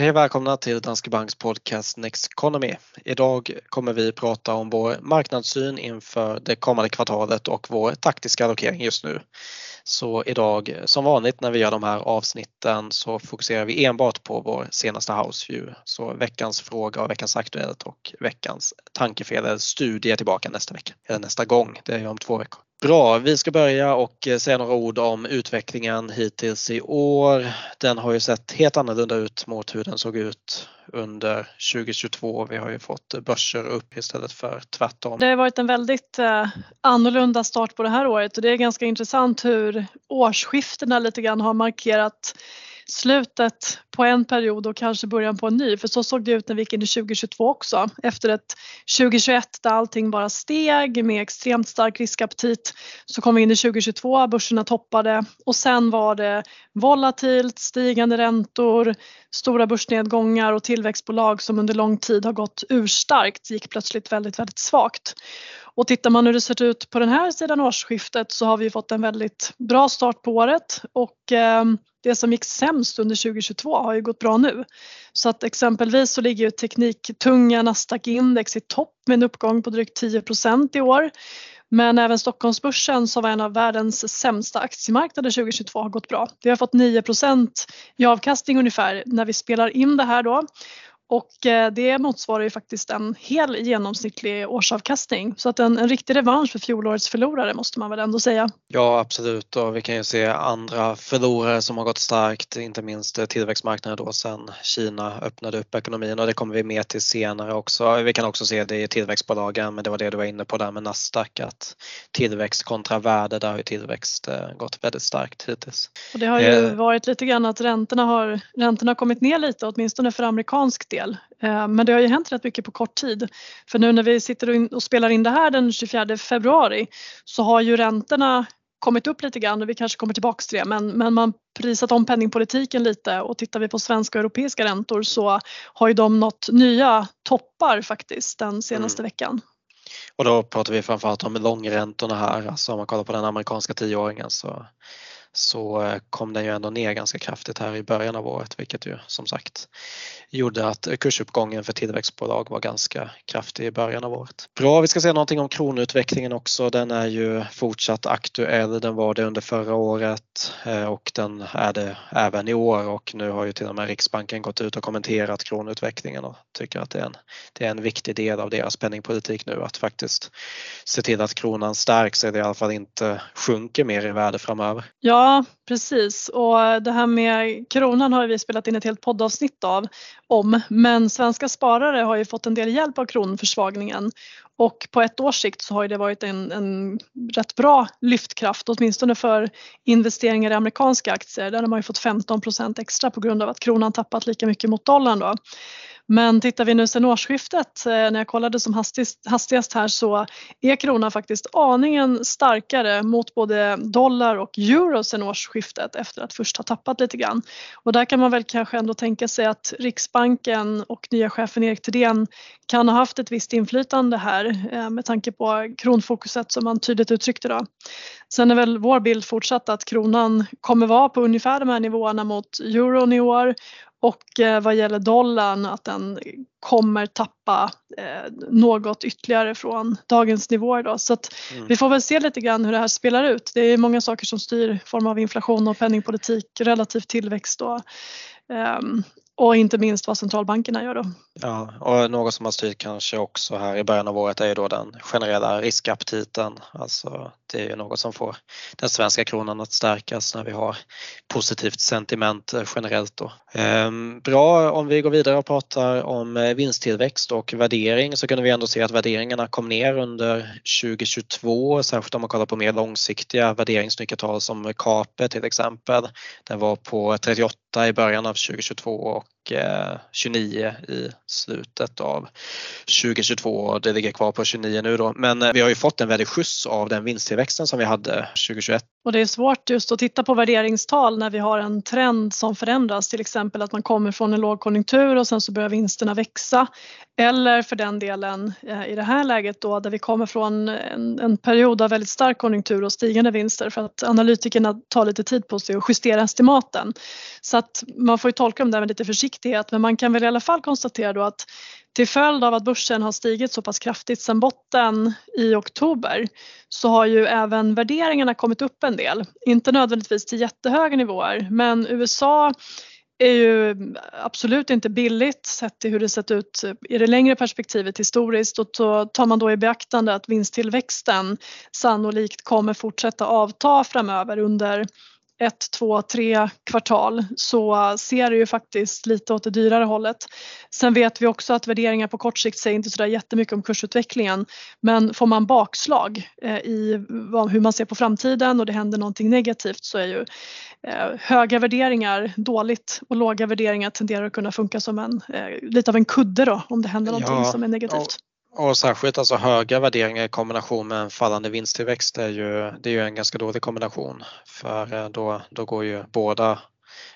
Hej och välkomna till Danske Banks podcast Next Economy. Idag kommer vi prata om vår marknadssyn inför det kommande kvartalet och vår taktiska allokering just nu. Så idag som vanligt när vi gör de här avsnitten så fokuserar vi enbart på vår senaste house view. Så veckans fråga och veckans aktuellt och veckans tankefel eller studie är tillbaka nästa vecka eller nästa gång. Det är om två veckor. Bra, vi ska börja och eh, säga några ord om utvecklingen hittills i år. Den har ju sett helt annorlunda ut mot hur den såg ut under 2022. Vi har ju fått eh, börser upp istället för tvärtom. Det har varit en väldigt eh, annorlunda start på det här året och det är ganska intressant hur årsskiftena lite grann har markerat slutet på en period och kanske början på en ny. För så såg det ut när vi gick in i 2022 också. Efter ett 2021 där allting bara steg med extremt stark riskaptit så kom vi in i 2022, börserna toppade och sen var det volatilt, stigande räntor, stora börsnedgångar och tillväxtbolag som under lång tid har gått urstarkt gick plötsligt väldigt, väldigt svagt. Och tittar man hur det ser ut på den här sidan årsskiftet så har vi fått en väldigt bra start på året och ehm, det som gick sämst under 2022 har ju gått bra nu. Så att exempelvis så ligger ju tekniktunga Nasdaq-index i topp med en uppgång på drygt 10% i år. Men även Stockholmsbörsen som var en av världens sämsta aktiemarknader 2022 har gått bra. Vi har fått 9 i avkastning ungefär när vi spelar in det här då och eh, det motsvarar ju faktiskt en hel genomsnittlig årsavkastning. Så att en, en riktig revansch för fjolårets förlorare måste man väl ändå säga. Ja absolut och vi kan ju se andra förlorare som har gått starkt, inte minst tillväxtmarknaden då sen Kina öppnade upp ekonomin och det kommer vi med till senare också. Vi kan också se det i tillväxtbolagen men det var det du var inne på där med Nasdaq att tillväxt kontra värde, där har ju tillväxt eh, gått väldigt starkt hittills. Och det har ju eh. varit lite grann att räntorna har, räntorna har kommit ner lite åtminstone för amerikansk del del. Eh, men det har ju hänt rätt mycket på kort tid. För nu när vi sitter och spelar in det här den 24 februari så har ju räntorna kommit upp lite grann och vi kanske kommer tillbaks till det men, men man prisat om penningpolitiken lite och tittar vi på svenska och europeiska räntor så har ju de nått nya toppar faktiskt den senaste mm. veckan. Och då pratar vi framförallt om långräntorna här, alltså om man kollar på den amerikanska tioåringen så så eh, kom den ju ändå ner ganska kraftigt här i början av året vilket ju som sagt gjorde att kursuppgången för tillväxtbolag var ganska kraftig i början av året. Bra, vi ska säga någonting om kronutvecklingen också. Den är ju fortsatt aktuell. Den var det under förra året eh, och den är det även i år och nu har ju till och med Riksbanken gått ut och kommenterat kronutvecklingen och tycker att det är en, det är en viktig del av deras penningpolitik nu att faktiskt se till att kronan stärks eller i alla fall inte sjunker mer i värde framöver. Ja, Ja, precis. Och det här med kronan har vi spelat in ett helt poddavsnitt av om. Men svenska sparare har ju fått en del hjälp av kronförsvagningen. Och på ett års sikt så har det varit en, en rätt bra lyftkraft, åtminstone för investeringar i amerikanska aktier. Där de har ju fått 15% extra på grund av att kronan tappat lika mycket mot dollarn. Då. Men tittar vi nu sedan årsskiftet, eh, när jag kollade som hastigast, hastigast här så är kronan faktiskt aningen starkare mot både dollar och euro sedan årsskiftet efter att först ha tappat lite grann. Och där kan man väl kanske ändå tänka sig att Riksbanken och nya chefen Erik Thedéen kan ha haft ett visst inflytande här eh, med tanke på kronfokuset som man tydligt uttryckte då. Sen är väl vår bild fortsatt att kronan kommer vara på ungefär de här nivåerna mot euron i år och eh, vad gäller dollarn att den kommer tappa eh, något ytterligare från dagens nivåer. Då. Så mm. vi får väl se lite grann hur det här spelar ut. Det är många saker som styr form av inflation och penningpolitik, relativ tillväxt och, um, och inte minst vad centralbankerna gör då. Ja, och något som har styrt kanske också här i början av året är ju då den generella riskaptiten. Alltså det är ju något som får den svenska kronan att stärkas när vi har positivt sentiment generellt då. Ehm, bra, om vi går vidare och pratar om eh, Eh, vinsttillväxt och värdering så kunde vi ändå se att värderingarna kom ner under 2022, särskilt om man kollar på mer långsiktiga värderingsnyckeltal som CAPE till exempel. Den var på 38 i början av 2022 och eh, 29 i slutet av 2022 och det ligger kvar på 29 nu då. Men eh, vi har ju fått en väldig skjuts av den vinsttillväxten som vi hade 2021. Och det är svårt just att titta på värderingstal när vi har en trend som förändras, till exempel att man kommer från en lågkonjunktur och sen så börjar vinsterna växa. Eller för den delen eh, i det här läget då där vi kommer från en, en period av väldigt stark konjunktur och stigande vinster för att analytikerna tar lite tid på sig att justera estimaten. Så att man får ju tolka dem där med lite försiktighet men man kan väl i alla fall konstatera då att till följd av att börsen har stigit så pass kraftigt sedan botten i oktober så har ju även värderingarna kommit upp en del. Inte nödvändigtvis till jättehöga nivåer men USA är ju absolut inte billigt sett till hur det sett ut i det längre perspektivet historiskt. Och så tar man då i beaktande att vinsttillväxten sannolikt kommer fortsätta avta framöver under ett, två, tre kvartal så ser det ju faktiskt lite åt det dyrare hållet. Sen vet vi också att värderingar på kort sikt säger inte sådär jättemycket om kursutvecklingen men får man bakslag eh, i hur man ser på framtiden och det händer någonting negativt så är ju eh, höga värderingar dåligt och låga värderingar tenderar att kunna funka som en, eh, lite av en kudde då om det händer någonting ja, som är negativt. Och särskilt alltså höga värderingar i kombination med en fallande vinsttillväxt är ju, det är ju en ganska dålig kombination för eh, då, då går ju båda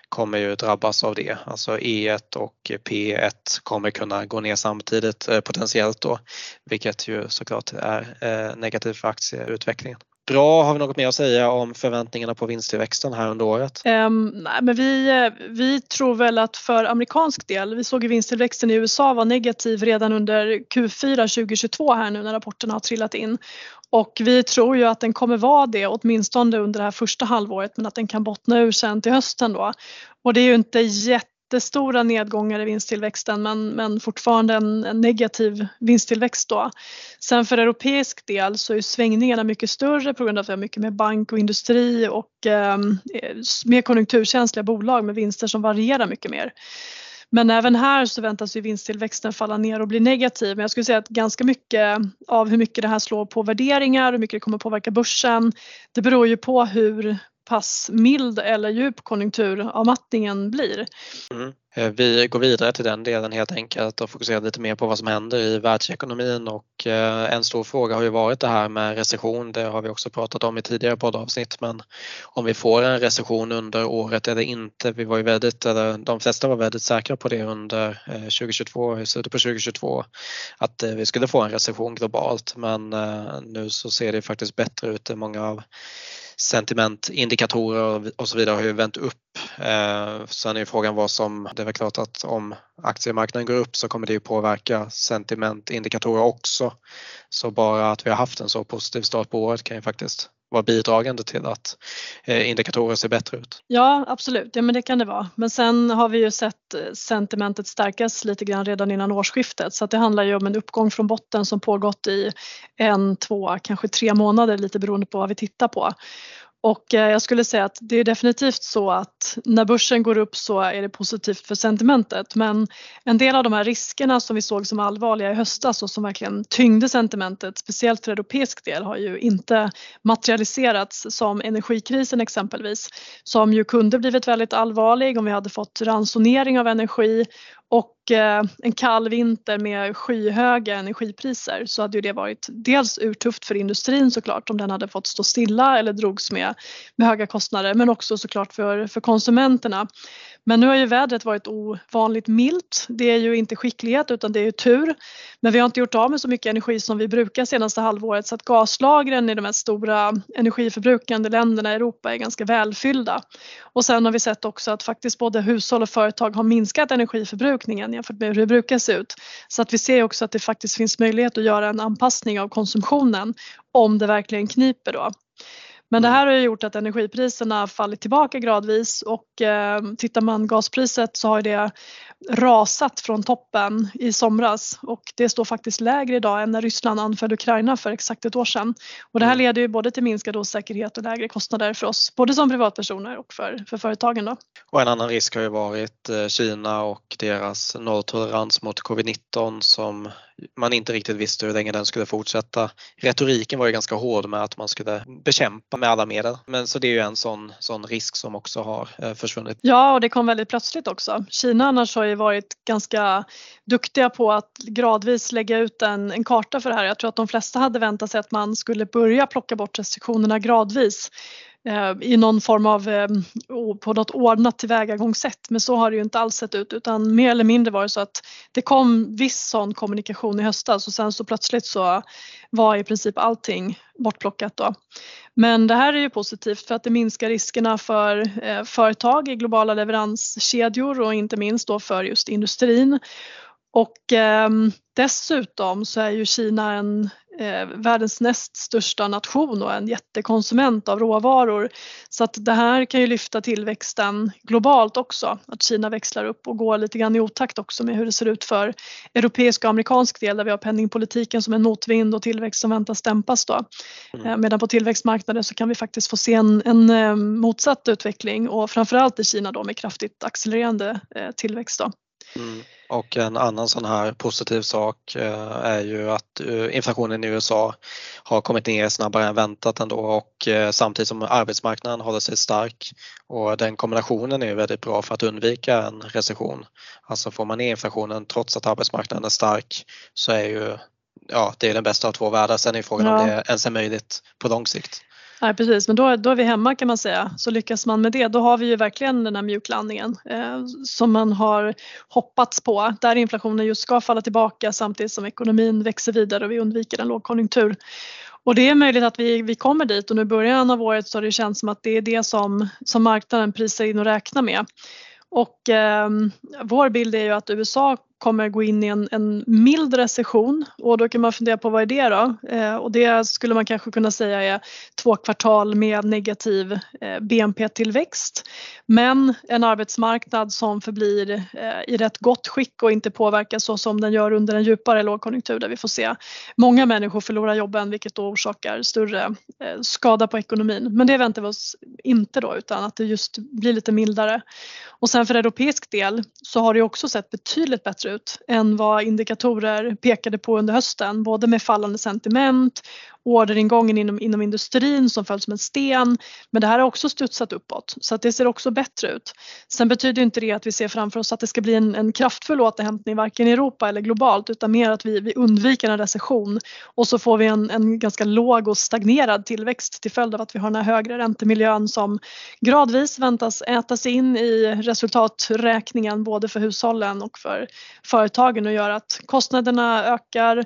kommer ju drabbas av det. Alltså E1 och P1 kommer kunna gå ner samtidigt eh, potentiellt då, vilket ju såklart är eh, negativt för aktieutvecklingen. Bra, har vi något mer att säga om förväntningarna på vinsttillväxten här under året? Um, nej, men vi, vi tror väl att för amerikansk del, vi såg ju vinsttillväxten i USA var negativ redan under Q4 2022 här nu när rapporterna har trillat in. Och vi tror ju att den kommer vara det åtminstone under det här första halvåret men att den kan bottna ur sen till hösten då. Och det är ju inte jätte jättestora nedgångar i vinsttillväxten men, men fortfarande en, en, negativ vinsttillväxt då. Sen för europeisk del så är svängningarna mycket större på grund av att vi har mycket mer bank och industri och ehm, eh, mer konjunkturkänsliga bolag med vinster som varierar mycket mer. Men även här så väntas ju vinsttillväxten falla ner och bli negativ. Men jag skulle säga att ganska mycket av hur mycket det här slår på värderingar och hur mycket det kommer påverka börsen, det beror ju på hur pass mild eller djup konjunkturavmattningen blir. Mm. Eh, vi går vidare till den delen helt enkelt och fokuserar lite mer på vad som händer i världsekonomin och eh, en stor fråga har ju varit det här med recession. Det har vi också pratat om i tidigare poddavsnitt men om vi får en recession under året eller inte. Vi var ju väldigt, eller de flesta var väldigt säkra på det under 2022, eh, i slutet på 2022 att vi skulle få en recession globalt men nu så ser det faktiskt bättre ut. Många av sentimentindikatorer och så vidare har ju vänt upp. Eh, sen är frågan vad som, det är väl klart att om aktiemarknaden går upp så kommer det ju påverka sentimentindikatorer också. Så bara att vi har haft en så positiv start på året kan ju faktiskt vara bidragande till att eh, indikatorer ser bättre ut. Ja absolut, ja, men det kan det vara. Men sen har vi ju sett eh, sentimentet stärkas lite grann redan innan årsskiftet så att det handlar ju om en uppgång från botten som pågått i en, två, kanske tre månader lite beroende på vad vi tittar på. Och eh, jag skulle säga att det är definitivt så att när börsen går upp så är det positivt för sentimentet. Men en del av de här riskerna som vi såg som allvarliga i höstas och som verkligen tyngde sentimentet, speciellt för europeisk del, har ju inte materialiserats som energikrisen exempelvis som ju kunde blivit väldigt allvarlig om vi hade fått ransonering av energi och Eh, en kall vinter med skyhöga energipriser så hade ju det varit dels urtufft för industrin såklart om den hade fått stå stilla eller drogs med, med höga kostnader men också såklart för, för konsumenterna. Men nu har ju vädret varit ovanligt milt. Det är ju inte skicklighet utan det är ju tur. Men vi har inte gjort av med så mycket energi som vi brukar senaste halvåret så att gaslagren i de här stora energiförbrukande länderna i Europa är ganska välfyllda. Och sen har vi sett också att faktiskt både hushåll och företag har minskat energiförbrukningen jämfört med hur det brukar se ut. Så att vi ser också att det faktiskt finns möjlighet att göra en anpassning av konsumtionen om det verkligen kniper då. Men det här har gjort att energipriserna fallit tillbaka gradvis och eh, tittar man gaspriset så har det rasat från toppen i somras och det står faktiskt lägre idag än när Ryssland anföll Ukraina för exakt ett år sedan. Och det här mm. leder ju både till minskad osäkerhet och lägre kostnader för oss, både som privatpersoner och för, för företagen. Då. Och en annan risk har ju varit eh, Kina och deras nolltolerans mot covid-19 som man inte riktigt visste hur länge den skulle fortsätta. Retoriken var ju ganska hård med att man skulle bekämpa med alla medel. Men så det är ju en sån, sån risk som också har eh, försvunnit. Ja, och det kom väldigt plötsligt också. Kina annars har ju varit ganska duktiga på att gradvis lägga ut en, en karta för det här. Jag tror att de flesta hade väntat sig att man skulle börja plocka bort restriktionerna gradvis Eh, i någon form av, eh, på något ordnat tillvägagångssätt. Men så har det ju inte alls sett ut utan mer eller mindre var det så att det kom viss sån kommunikation i höstas och sen så plötsligt så var i princip allting bortplockat då. Men det här är ju positivt för att det minskar riskerna för eh, företag i globala leveranskedjor och inte minst då för just industrin. Och eh, dessutom så är ju Kina en eh, världens näst största nation och en jättekonsument av råvaror. Så att det här kan ju lyfta tillväxten globalt också, att Kina växlar upp och går lite grann i otakt också med hur det ser ut för europeisk och amerikansk del där vi har penningpolitiken som en motvind och tillväxt som väntas dämpas då. Mm. Eh, medan på tillväxtmarknaden så kan vi faktiskt få se en, en eh, motsatt utveckling och framförallt i Kina då med kraftigt accelererande eh, tillväxt då. Mm. Och en annan sån här positiv sak eh, är ju att eh, inflationen i USA har kommit ner snabbare än väntat ändå och eh, samtidigt som arbetsmarknaden håller sig stark och den kombinationen är ju väldigt bra för att undvika en recession. Alltså får man ner inflationen trots att arbetsmarknaden är stark så är ju ja, det är den bästa av två världar. Sen är frågan ja. om det ens är möjligt på lång sikt. Nej precis, men då, då är vi hemma kan man säga. Så lyckas man med det, då har vi ju verkligen den här mjuklandningen eh, som man har hoppats på. Där inflationen just ska falla tillbaka samtidigt som ekonomin växer vidare och vi undviker en lågkonjunktur. Och det är möjligt att vi, vi kommer dit och nu i början av året så har det känts som att det är det som, som marknaden prisar in och räknar med. Och eh, vår bild är ju att USA kommer gå in i en, en mild recession och då kan man fundera på vad är det då? Eh, och det skulle man kanske kunna säga är två kvartal med negativ eh, BNP-tillväxt. Men en arbetsmarknad som förblir eh, i rätt gott skick och inte påverkas så som den gör under en djupare lågkonjunktur där vi får se många människor förlora jobben vilket då orsakar större eh, skada på ekonomin. Men det väntar vi oss inte då utan att det just blir lite mildare. Och sen för europeisk del så har det också sett betydligt bättre ut än vad indikatorer pekade på under hösten, både med fallande sentiment orderingången inom, inom industrin som föll som en sten. Men det här har också studsat uppåt så att det ser också bättre ut. Sen betyder inte det att vi ser framför oss att det ska bli en, en kraftfull återhämtning varken i Europa eller globalt utan mer att vi, vi undviker en recession och så får vi en, en ganska låg och stagnerad tillväxt till följd av att vi har den här högre räntemiljön som gradvis väntas ätas in i resultaträkningen både för hushållen och för företagen och gör att kostnaderna ökar,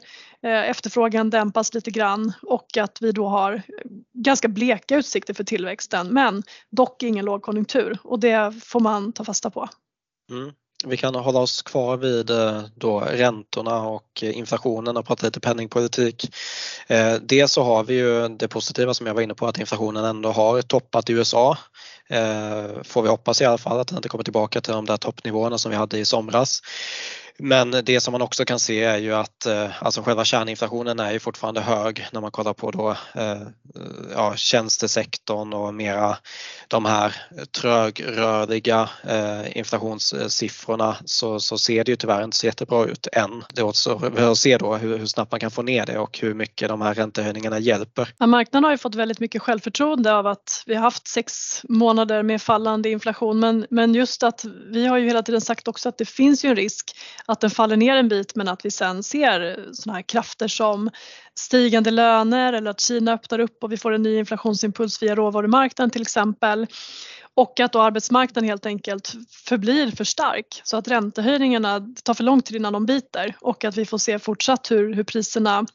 eh, efterfrågan dämpas lite grann och att vi då har ganska bleka utsikter för tillväxten men dock ingen lågkonjunktur och det får man ta fasta på. Mm. Vi kan hålla oss kvar vid eh, då räntorna och inflationen och prata lite penningpolitik. Eh, dels så har vi ju det positiva som jag var inne på att inflationen ändå har toppat i USA. Eh, får vi hoppas i alla fall att den inte kommer tillbaka till de där toppnivåerna som vi hade i somras. Men det som man också kan se är ju att eh, alltså själva kärninflationen är ju fortfarande hög när man kollar på då, eh, ja, tjänstesektorn och mera de här trögrörliga eh, inflationssiffrorna så, så ser det ju tyvärr inte så jättebra ut än. Det återstår att se då hur, hur snabbt man kan få ner det och hur mycket de här räntehöjningarna hjälper. Ja, marknaden har ju fått väldigt mycket självförtroende av att vi har haft sex månader med fallande inflation men, men just att vi har ju hela tiden sagt också att det finns ju en risk att den faller ner en bit men att vi sen ser sådana här krafter som stigande löner eller att Kina öppnar upp och vi får en ny inflationsimpuls via råvarumarknaden till exempel. Och att då arbetsmarknaden helt enkelt förblir för stark så att räntehöjningarna tar för lång tid innan de biter och att vi får se fortsatt hur, hur priserna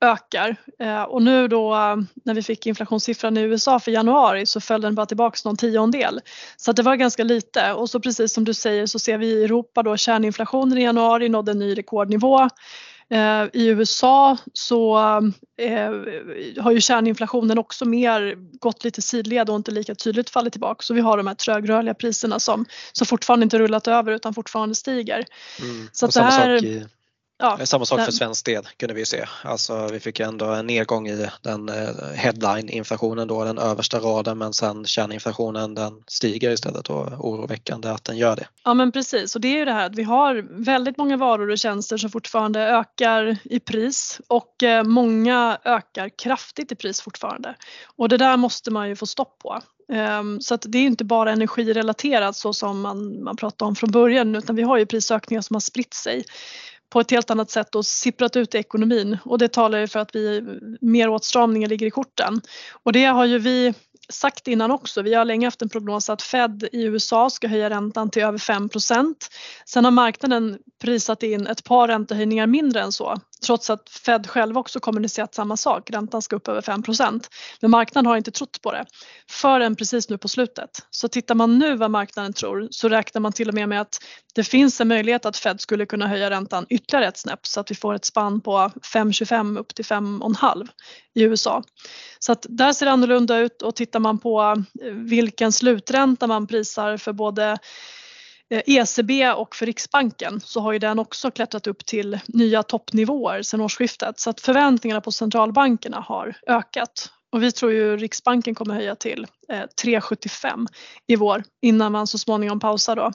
ökar. Eh, och nu då eh, när vi fick inflationssiffran i USA för januari så föll den bara tillbaks någon tiondel. Så det var ganska lite och så precis som du säger så ser vi i Europa då kärninflationen i januari nådde en ny rekordnivå. Eh, I USA så eh, har ju kärninflationen också mer gått lite sidled och inte lika tydligt fallit tillbaka. Så vi har de här trögrörliga priserna som, som fortfarande inte rullat över utan fortfarande stiger. Mm. Så det här, Ja, Samma sak för svensk del kunde vi se. Alltså vi fick ändå en nedgång i den eh, headline-inflationen då, den översta raden men sen kärninflationen den stiger istället och oroväckande att den gör det. Ja men precis och det är ju det här att vi har väldigt många varor och tjänster som fortfarande ökar i pris och eh, många ökar kraftigt i pris fortfarande. Och det där måste man ju få stopp på. Ehm, så att det är inte bara energirelaterat så som man, man pratade om från början utan vi har ju prisökningar som har spritt sig på ett helt annat sätt och sipprat ut i ekonomin och det talar ju för att vi mer åtstramningar ligger i korten. Och det har ju vi sagt innan också, vi har länge haft en prognos att Fed i USA ska höja räntan till över 5% Sen har marknaden prisat in ett par räntehöjningar mindre än så trots att Fed själv också kommunicerat samma sak, räntan ska upp över 5% Men marknaden har inte trott på det förrän precis nu på slutet. Så tittar man nu vad marknaden tror så räknar man till och med med att det finns en möjlighet att Fed skulle kunna höja räntan ytterligare ett snäpp så att vi får ett spann på 5,25 upp till 5,5 i USA. Så att där ser det annorlunda ut och tittar man på vilken slutränta man prisar för både ECB eh, e och för Riksbanken så har ju den också klättrat upp till nya toppnivåer sedan årsskiftet så att förväntningarna på centralbankerna har ökat. Och vi tror ju Riksbanken kommer höja till 3,75 eh, i vår innan man så småningom pausar då.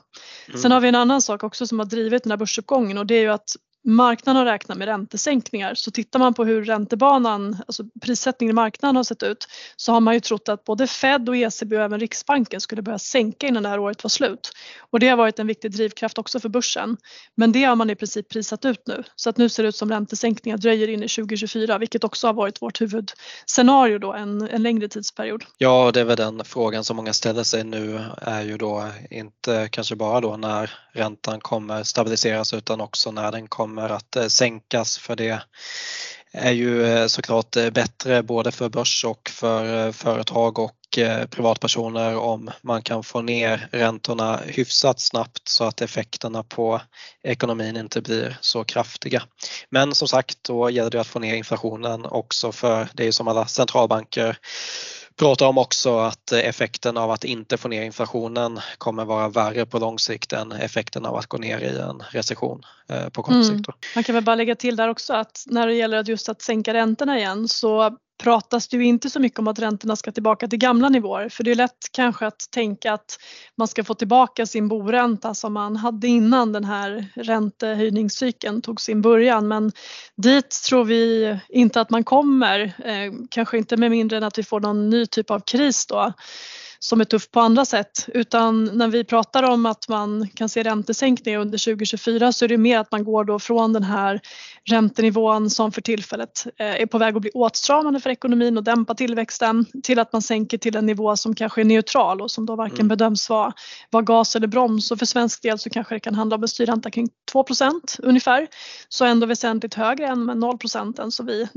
Mm. Sen har vi en annan sak också som har drivit den här börsuppgången och det är ju att marknaden har räknat med räntesänkningar så tittar man på hur räntebanan, alltså prissättningen i marknaden har sett ut så har man ju trott att både Fed och ECB och även Riksbanken skulle börja sänka innan det här året var slut. Och det har varit en viktig drivkraft också för börsen. Men det har man i princip prisat ut nu så att nu ser det ut som räntesänkningar dröjer in i 2024 vilket också har varit vårt huvudscenario då en, en längre tidsperiod. Ja, det är väl den frågan som många ställer sig nu är ju då inte kanske bara då när räntan kommer stabiliseras utan också när den kommer att eh, sänkas för det är ju eh, såklart eh, bättre både för börs och för företag och privatpersoner om man kan få ner räntorna hyfsat snabbt så att effekterna på ekonomin inte blir så kraftiga. Men som sagt, då gäller det att få ner inflationen också för det är som alla centralbanker pratar om också att effekten av att inte få ner inflationen kommer vara värre på lång sikt än effekten av att gå ner i en recession eh, på kort mm. sikt. Man kan väl bara lägga till där också att när det gäller just att sänka räntorna igen så pratas det ju inte så mycket om att räntorna ska tillbaka till gamla nivåer. För det är lätt kanske att tänka att man ska få tillbaka sin boränta som man hade innan den här räntehöjningscykeln tog sin början. Men dit tror vi inte att man kommer, eh, kanske inte med mindre än att vi får någon ny typ av kris då som är tufft på andra sätt. Utan när vi pratar om att man kan se räntesänkningar under 2024 så är det mer att man går då från den här räntenivån som för tillfället eh, är på väg att bli åtstramande för ekonomin och dämpa tillväxten till att man sänker till en nivå som kanske är neutral och som då varken mm. bedöms vara, vara gas eller broms och för svensk del så kanske det kan handla om en styrränta kring 2% ungefär så ändå väsentligt högre än med 0 än som vi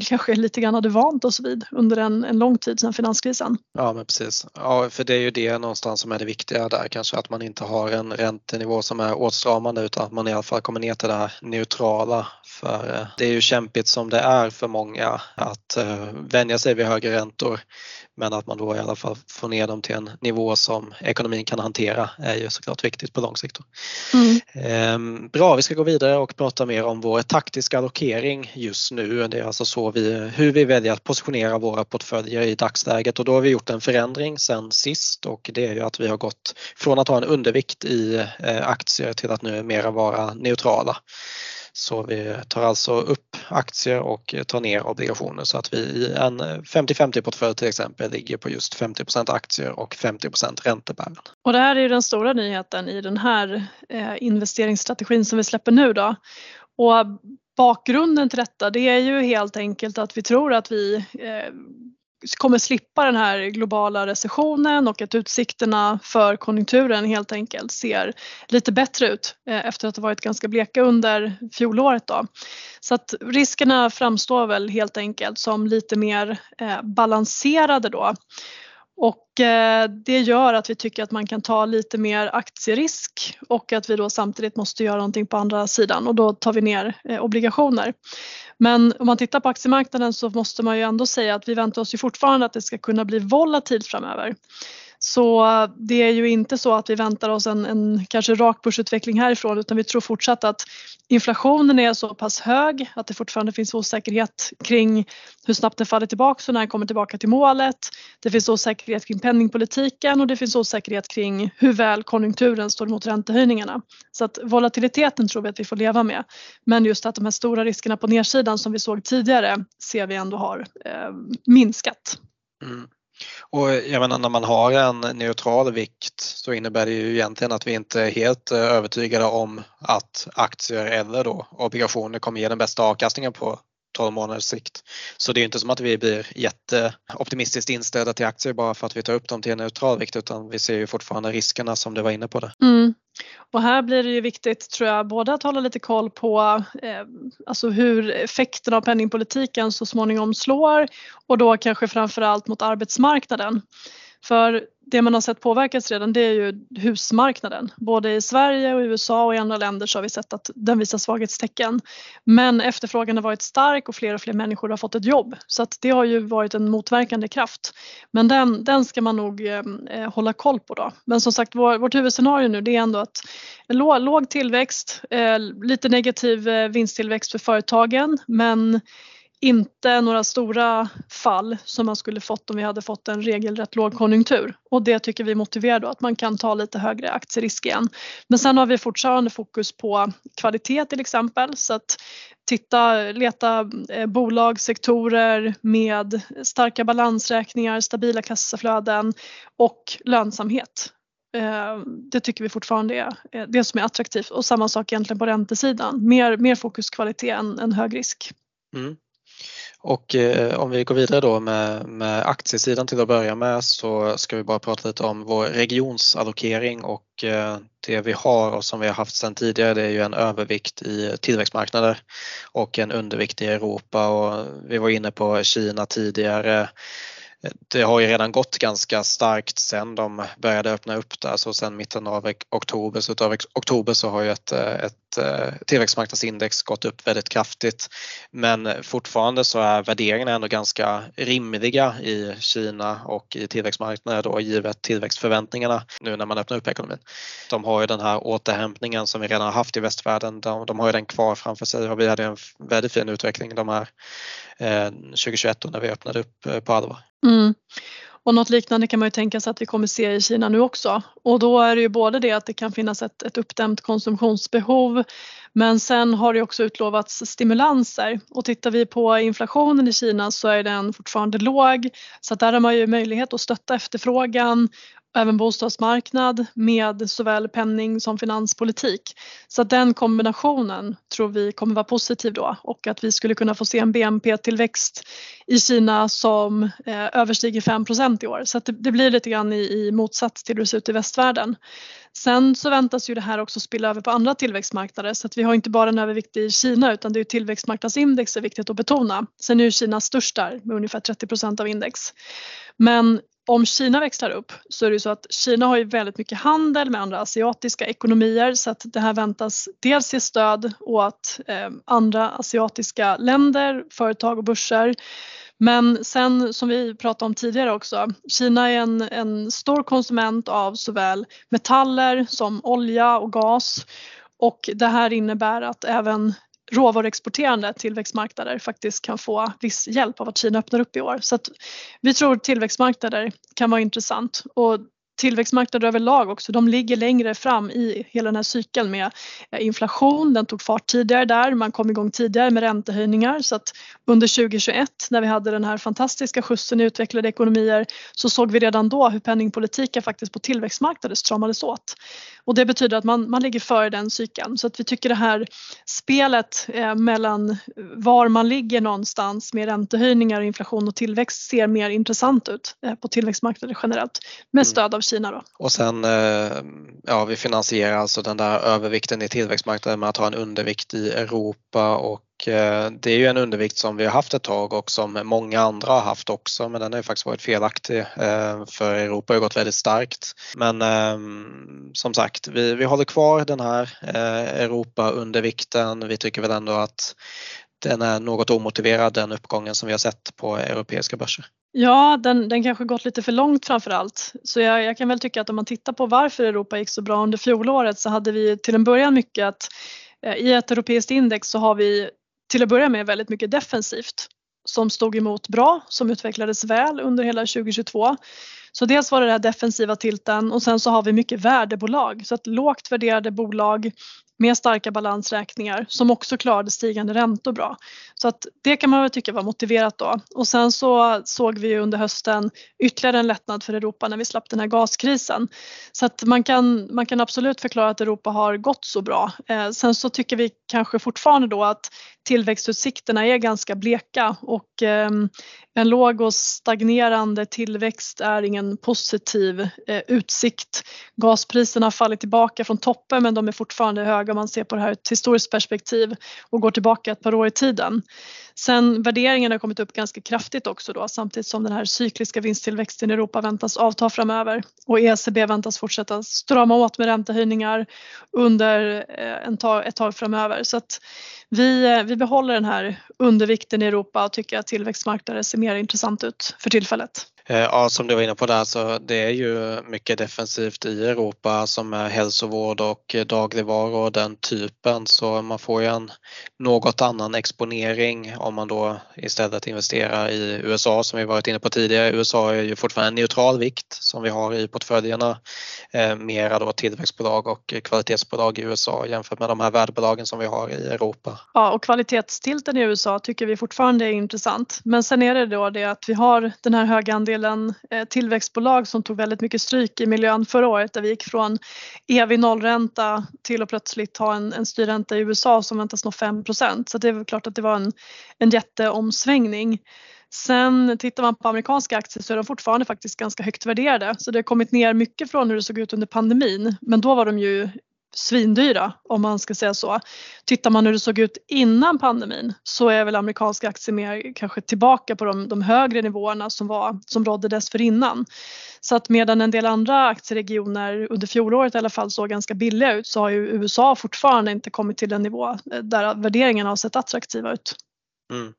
kanske lite grann hade vant oss vid under en, en lång tid sedan finanskrisen. Ja men precis. Ja, för det är ju det någonstans som är det viktiga där kanske att man inte har en räntenivå som är åtstramande utan att man i alla fall kommer ner till det här neutrala. För eh, det är ju kämpigt som det är för många att uh, vänja sig vid högre räntor men att man då i alla fall får ner dem till en nivå som ekonomin kan hantera är ju såklart viktigt på lång sikt. Mm. Ehm, bra, vi ska gå vidare och prata mer om vår taktiska allokering just nu. Det är alltså så vi, hur vi väljer att positionera våra portföljer i dagsläget och då har vi gjort en förändring sen sist och det är ju att vi har gått från att ha en undervikt i eh, aktier till att nu mera vara neutrala. Så vi tar alltså upp aktier och tar ner obligationer så att vi i en 50-50 portfölj till exempel ligger på just 50% aktier och 50% räntebärande. Och det här är ju den stora nyheten i den här eh, investeringsstrategin som vi släpper nu då. Och bakgrunden till detta det är ju helt enkelt att vi tror att vi eh, kommer slippa den här globala recessionen och att utsikterna för konjunkturen helt enkelt ser lite bättre ut eh, efter att ha varit ganska bleka under fjolåret. Då. Så att riskerna framstår väl helt enkelt som lite mer eh, balanserade då. Och eh, det gör att vi tycker att man kan ta lite mer aktierisk och att vi då samtidigt måste göra någonting på andra sidan och då tar vi ner eh, obligationer. Men om man tittar på aktiemarknaden så måste man ju ändå säga att vi väntar oss ju fortfarande att det ska kunna bli volatilt framöver. Så det är ju inte så att vi väntar oss en, en kanske rak börsutveckling härifrån utan vi tror fortsatt att inflationen är så pass hög att det fortfarande finns osäkerhet kring hur snabbt den faller tillbaka och när den kommer tillbaka till målet. Det finns osäkerhet kring penningpolitiken och det finns osäkerhet kring hur väl konjunkturen står emot räntehöjningarna. Så att volatiliteten tror vi att vi får leva med. Men just att de här stora riskerna på nedsidan som vi såg tidigare ser vi ändå har eh, minskat. Mm. Och jag menar när man har en neutral vikt så innebär det ju egentligen att vi inte är helt eh, övertygade om att aktier eller då obligationer kommer ge den bästa avkastningen på 12 månaders sikt. Så det är inte som att vi blir jätteoptimistiskt inställda till aktier bara för att vi tar upp dem till en neutral vikt utan vi ser ju fortfarande riskerna som du var inne på. Det. Mm. Och här blir det ju viktigt tror jag både att hålla lite koll på eh, alltså hur effekten av penningpolitiken så småningom slår och då kanske framförallt mot arbetsmarknaden. För det man har sett påverkas redan det är ju husmarknaden. Både i Sverige och USA och i andra länder så har vi sett att den visar svaghetstecken. Men efterfrågan har varit stark och fler och fler människor har fått ett jobb. Så att det har ju varit en motverkande kraft. Men den, den ska man nog eh, eh hålla koll på då. Men som sagt vår, vårt huvudscenario nu det är ändå att låg, låg tillväxt, eh, lite negativ eh, vinsttillväxt för företagen men inte några stora fall som man skulle fått om vi hade fått en regelrätt lågkonjunktur och det tycker vi motiverar då att man kan ta lite högre aktierisk igen. Men sen har vi fortfarande fokus på kvalitet till exempel så att titta, leta eh, bolag, sektorer med starka balansräkningar, stabila kassaflöden och lönsamhet. Eh, det tycker vi fortfarande är eh, det som är attraktivt och samma sak egentligen på räntesidan. Mer, mer fokus kvalitet än, än hög risk. Mm. Och eh, om vi går vidare då med, med aktiesidan till att börja med så ska vi bara prata lite om vår regionsallokering och eh, det vi har och som vi har haft sedan tidigare det är ju en övervikt i tillväxtmarknader och en undervikt i Europa. Och vi var inne på Kina tidigare. Det har ju redan gått ganska starkt sen de började öppna upp där, så sen mitten av oktober, så av oktober så har ju ett, eh, ett Eh, tillväxtmarknadsindex gått upp väldigt kraftigt. Men fortfarande så är värderingarna ändå ganska rimliga i Kina och i tillväxtmarknader då givet tillväxtförväntningarna nu när man öppnar upp ekonomin. De har ju den här återhämtningen som vi redan har haft i västvärlden, de, de har ju den kvar framför sig och vi hade en väldigt fin utveckling de här eh, 2021 när vi öppnade upp eh, på allvar. Mm. Och något liknande kan man ju tänka sig att vi kommer se i Kina nu också. Och då är det ju både det att det kan finnas ett, ett uppdämt konsumtionsbehov men sen har det också utlovats stimulanser och tittar vi på inflationen i Kina så är den fortfarande låg så att där har man ju möjlighet att stötta efterfrågan även bostadsmarknad med såväl penning som finanspolitik. Så att den kombinationen tror vi kommer vara positiv då och att vi skulle kunna få se en BNP-tillväxt i Kina som eh, överstiger 5% i år. Så att det, det, blir lite grann i, i motsats till hur det ser ut i västvärlden. Sen så väntas ju det här också spilla över på andra tillväxtmarknader så att vi har inte bara en övervikt i Kina utan det är tillväxtmarknadsindex är viktigt att betona. Sen är ju Kina störst där med ungefär 30% av index. Men om Kina växlar upp så är det ju så att Kina har ju väldigt mycket handel med andra asiatiska ekonomier så att det här väntas dels ge stöd åt eh, andra asiatiska länder, företag och börser. Men sen som vi pratade om tidigare också, Kina är en, en stor konsument av såväl metaller som olja och gas och det här innebär att även råvaruexporterande tillväxtmarknader faktiskt kan få viss hjälp av att Kina öppnar upp i år. Så att vi tror tillväxtmarknader kan vara intressant och tillväxtmarknader överlag också, de ligger längre fram i hela den här cykeln med eh, inflation, den tog fart tidigare där, man kom igång tidigare med räntehöjningar så att under 2021 när vi hade den här fantastiska skjutsen i utvecklade ekonomier så såg vi redan då hur penningpolitiken faktiskt på tillväxtmarknader stramades åt. Och det betyder att man, man ligger före den cykeln så att vi tycker det här spelet eh, mellan var man ligger någonstans med räntehöjningar, inflation och tillväxt ser mer intressant ut eh, på tillväxtmarknader generellt med mm. stöd av Kina. Då. Och sen, eh, ja vi finansierar alltså den där övervikten i tillväxtmarknaden med att ha en undervikt i Europa och eh, det är ju en undervikt som vi har haft ett tag och som många andra har haft också men den har ju faktiskt varit felaktig eh, för Europa har gått väldigt starkt. Men ehm, som sagt, vi, vi håller kvar den här Europa-undervikten. Vi tycker väl ändå att den är något omotiverad den uppgången som vi har sett på europeiska börser. Ja, den, den kanske gått lite för långt framför allt. Så jag, jag, kan väl tycka att om man tittar på varför Europa gick så bra under fjolåret så hade vi till en början mycket att eh, i ett europeiskt index så har vi till att börja med väldigt mycket defensivt som stod emot bra, som utvecklades väl under hela 2022. Så dels var det den defensiva tilten och sen så har vi mycket värdebolag så att lågt värderade bolag med starka balansräkningar som också klarade stigande räntor bra. Så att det kan man väl tycka var motiverat då. Och sen så såg vi under hösten ytterligare en lättnad för Europa när vi slapp den här gaskrisen. Så att man kan, man kan absolut förklara att Europa har gått så bra. Eh, sen så tycker vi kanske fortfarande då att tillväxtutsikterna är ganska bleka och eh, en låg och stagnerande tillväxt är ingen positiv eh, utsikt. Gaspriserna har fallit tillbaka från toppen men de är fortfarande höga om man ser på det här ur ett historiskt perspektiv och går tillbaka ett par år i tiden. Sen värderingen har kommit upp ganska kraftigt också då samtidigt som den här cykliska vinsttillväxten i Europa väntas avta framöver och ECB väntas fortsätta strama åt med räntehöjningar under eh, en tag, ett tag framöver. Så att vi, eh, vi behåller den här undervikten i Europa och tycker att tillväxtmarknader ser mer intressant ut för tillfället. Eh, ja, som du var inne på där så det är ju mycket defensivt i Europa som är hälsovård och dagligvaror och den typen så man får ju en något annan exponering om man då istället investerar i USA som vi varit inne på tidigare. USA är ju fortfarande en neutral vikt som vi har i portföljerna. Eh, mera då tillväxtbolag och kvalitetsbolag i USA jämfört med de här värdebolagen som vi har i Europa. Ja och kvalitetstilten i USA tycker vi fortfarande är intressant. Men sen är det då det att vi har den här höga andelen eh, tillväxtbolag som tog väldigt mycket stryk i miljön förra året där vi gick från evig nollränta till att plötsligt ha en, en styrränta i USA som väntas nå 5 Så det är väl klart att det var en, en jätteomsvängning. Sen tittar man på amerikanska aktier så är de fortfarande faktiskt ganska högt värderade så det har kommit ner mycket från hur det såg ut under pandemin men då var de ju svindyra om man ska säga så. Tittar man hur det såg ut innan pandemin så är väl amerikanska aktier mer kanske tillbaka på de, de högre nivåerna som, var, som rådde dessförinnan. Så att medan en del andra aktieregioner under fjolåret i alla fall såg ganska billiga ut så har ju USA fortfarande inte kommit till en nivå där värderingarna har sett attraktiva ut. Mm.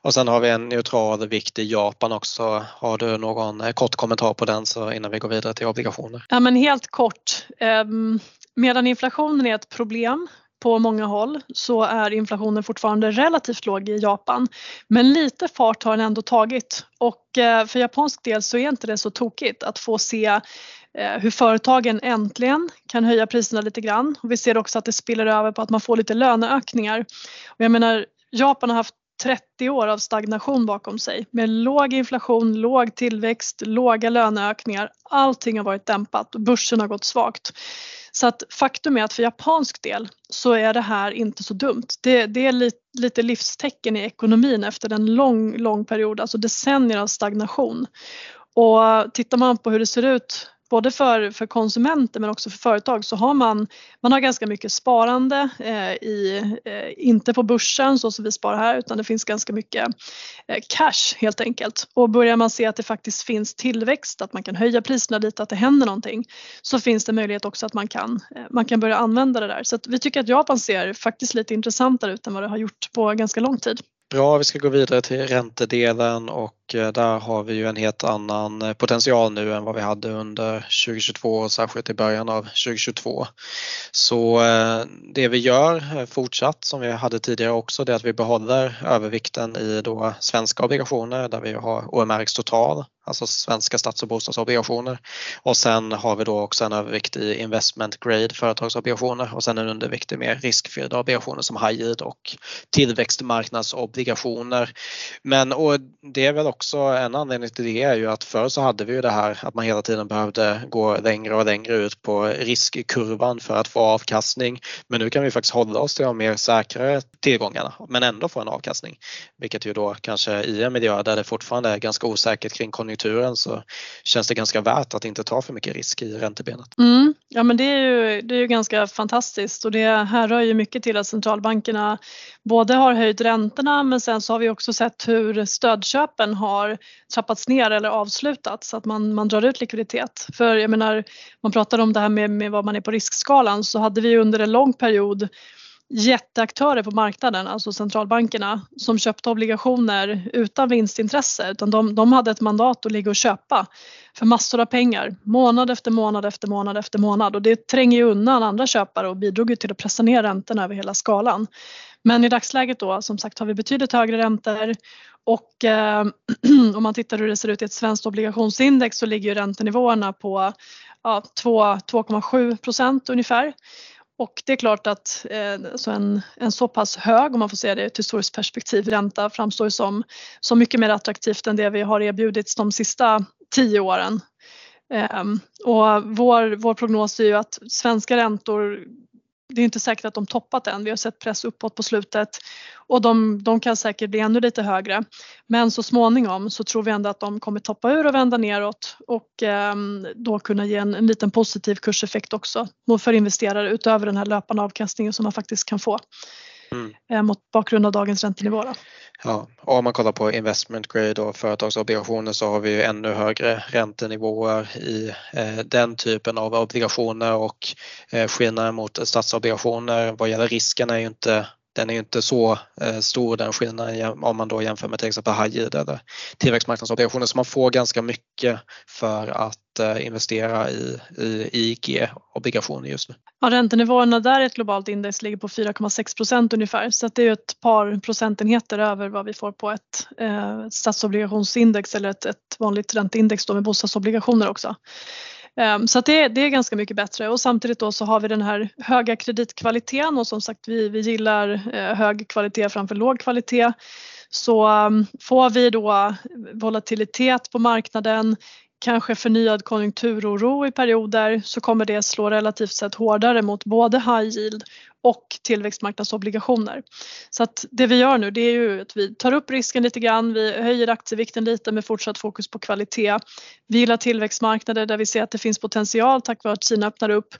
Och sen har vi en neutral vikt i Japan också. Har du någon kort kommentar på den så innan vi går vidare till obligationer? Ja men helt kort. Um, Medan inflationen är ett problem på många håll så är inflationen fortfarande relativt låg i Japan. Men lite fart har den ändå tagit och eh, för japansk del så är inte det så tokigt att få se eh, hur företagen äntligen kan höja priserna lite grann. Och vi ser också att det spiller över på att man får lite löneökningar. Och jag menar, Japan har haft 30 år av stagnation bakom sig med låg inflation, låg tillväxt, låga löneökningar. Allting har varit dämpat och börsen har gått svagt. Så att faktum är att för japansk del så är det här inte så dumt. Det, det är lite, lite livstecken i ekonomin efter en lång, lång period, alltså decennier av stagnation. Och tittar man på hur det ser ut både för, för konsumenter men också för företag så har man, man har ganska mycket sparande, eh, i, eh, inte på börsen så som vi sparar här utan det finns ganska mycket eh, cash helt enkelt. Och börjar man se att det faktiskt finns tillväxt, att man kan höja priserna lite, att det händer någonting så finns det möjlighet också att man kan, eh, man kan börja använda det där. Så vi tycker att Japan ser faktiskt lite intressantare ut än vad det har gjort på ganska lång tid. Bra, vi ska gå vidare till räntedelen och eh, där har vi ju en helt annan eh, potential nu än vad vi hade under 2022 och särskilt i början av 2022. Så eh, det vi gör fortsatt som vi hade tidigare också det är att vi behåller övervikten i då svenska obligationer där vi har OMRX Total, alltså svenska stats och bostadsobligationer. Och sen har vi då också en övervikt i investment grade företagsobligationer och sen en undervikt i mer riskfyllda obligationer som high yield och tillväxtmarknadsobligationer. Men och det är väl också en anledning till det är ju att förr så hade vi ju det här att man hela tiden behövde gå längre och längre ut på riskkurvan för att få avkastning. Men nu kan vi faktiskt hålla oss till de mer säkrare tillgångarna men ändå få en avkastning. Vilket ju då kanske i en miljö där det fortfarande är ganska osäkert kring konjunkturen så känns det ganska värt att inte ta för mycket risk i räntebenet. Mm. Ja men det är, ju, det är ju ganska fantastiskt och det här rör ju mycket till att centralbankerna både har höjt räntorna men sen så har vi också sett hur stödköpen har trappats ner eller avslutats så att man, man drar ut likviditet. För jag menar, man pratar om det här med, med vad man är på riskskalan så hade vi under en lång period jätteaktörer på marknaden, alltså centralbankerna, som köpte obligationer utan vinstintresse utan de, de hade ett mandat att ligga och köpa för massor av pengar månad efter månad efter månad efter månad och det tränger ju undan andra köpare och bidrog till att pressa ner räntorna över hela skalan. Men i dagsläget då som sagt har vi betydligt högre räntor och eh, om man tittar hur det ser ut i ett svenskt obligationsindex så ligger räntenivåerna på ja, 2,7 procent ungefär. Och det är klart att eh, så en, en så pass hög, om man får säga det i ett historiskt perspektiv, ränta framstår som, som mycket mer attraktivt än det vi har erbjudits de sista tio åren. Eh, och vår, vår prognos är ju att svenska räntor det är inte säkert att de toppat än. Vi har sett press uppåt på slutet och de, de kan säkert bli ännu lite högre. Men så småningom så tror vi ändå att de kommer toppa ur och vända neråt och eh, då kunna ge en, en liten positiv kurseffekt också för investerare utöver den här löpande avkastningen som man faktiskt kan få. Mm. Eh, mot bakgrund av dagens räntenivå. Då. Ja, och om man kollar på investment grade och företagsobligationer så har vi ju ännu högre räntenivåer i eh, den typen av obligationer och eh, skillnaden mot statsobligationer vad gäller risken är ju inte den är ju inte så eh, stor den skillnaden om man då jämför med till exempel high yield eller tillväxtmarknadsobligationer så man får ganska mycket för att eh, investera i, i IG-obligationer just nu. Ja, räntenivåerna där i ett globalt index ligger på 4,6 procent ungefär så att det är ett par procentenheter över vad vi får på ett eh, statsobligationsindex eller ett, ett vanligt ränteindex då med bostadsobligationer också. Ehm, så att det, det är ganska mycket bättre och samtidigt då så har vi den här höga kreditkvaliteten och som sagt vi, vi gillar eh, hög kvalitet framför låg kvalitet. Så ehm, får vi då volatilitet på marknaden, kanske förnyad konjunkturoro i perioder så kommer det slå relativt sett hårdare mot både high yield och tillväxtmarknadsobligationer. Så att det vi gör nu det är ju att vi tar upp risken lite grann, vi höjer aktievikten lite med fortsatt fokus på kvalitet. Vi gillar tillväxtmarknader där vi ser att det finns potential tack vare att Kina öppnar upp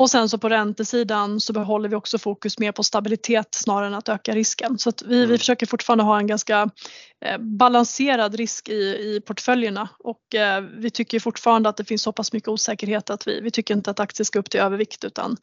och sen så på räntesidan så behåller vi också fokus mer på stabilitet snarare än att öka risken. Så att vi, vi mm. försöker fortfarande ha en ganska eh, balanserad risk i, i portföljerna och eh, vi tycker fortfarande att det finns så pass mycket osäkerhet att vi, vi tycker inte att aktier ska upp till övervikt utan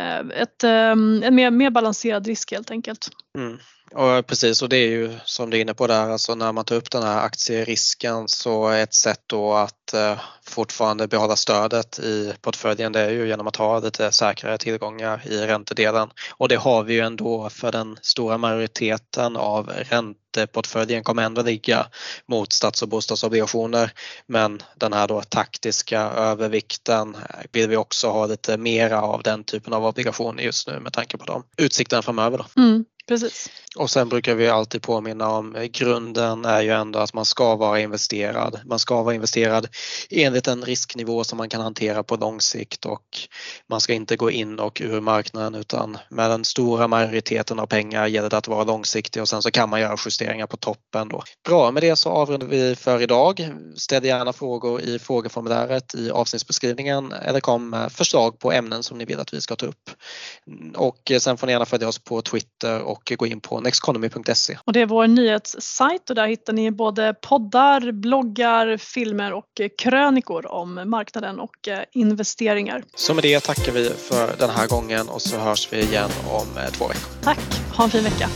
eh, ett, Ehm, en mer, mer balanserad risk helt enkelt. Mm. Och precis och det är ju som du är inne på där, alltså när man tar upp den här aktierisken så är ett sätt då att eh, fortfarande behålla stödet i portföljen det är ju genom att ha lite säkrare tillgångar i räntedelen och det har vi ju ändå för den stora majoriteten av ränteportföljen kommer ändå ligga mot stats och bostadsobligationer men den här då taktiska övervikten eh, vill vi också ha lite mera av den typen av obligationer just nu med tanke på de utsikterna framöver. Då. Mm. Precis. Och sen brukar vi alltid påminna om eh, grunden är ju ändå att man ska vara investerad. Man ska vara investerad enligt en risknivå som man kan hantera på lång sikt och man ska inte gå in och ur marknaden utan med den stora majoriteten av pengar gäller det att vara långsiktig och sen så kan man göra justeringar på toppen då. Bra, med det så avrundar vi för idag. Ställ gärna frågor i frågeformuläret i avsnittsbeskrivningen eller kom med förslag på ämnen som ni vill att vi ska ta upp. Och eh, sen får ni gärna följa oss på Twitter och gå in på nexteconomy.se. Och det är vår nyhetssajt och där hittar ni både poddar, bloggar, filmer och krönikor om marknaden och eh, investeringar. Så med det tackar vi för den här gången och så hörs vi igen om eh, två veckor. Tack, ha en fin vecka.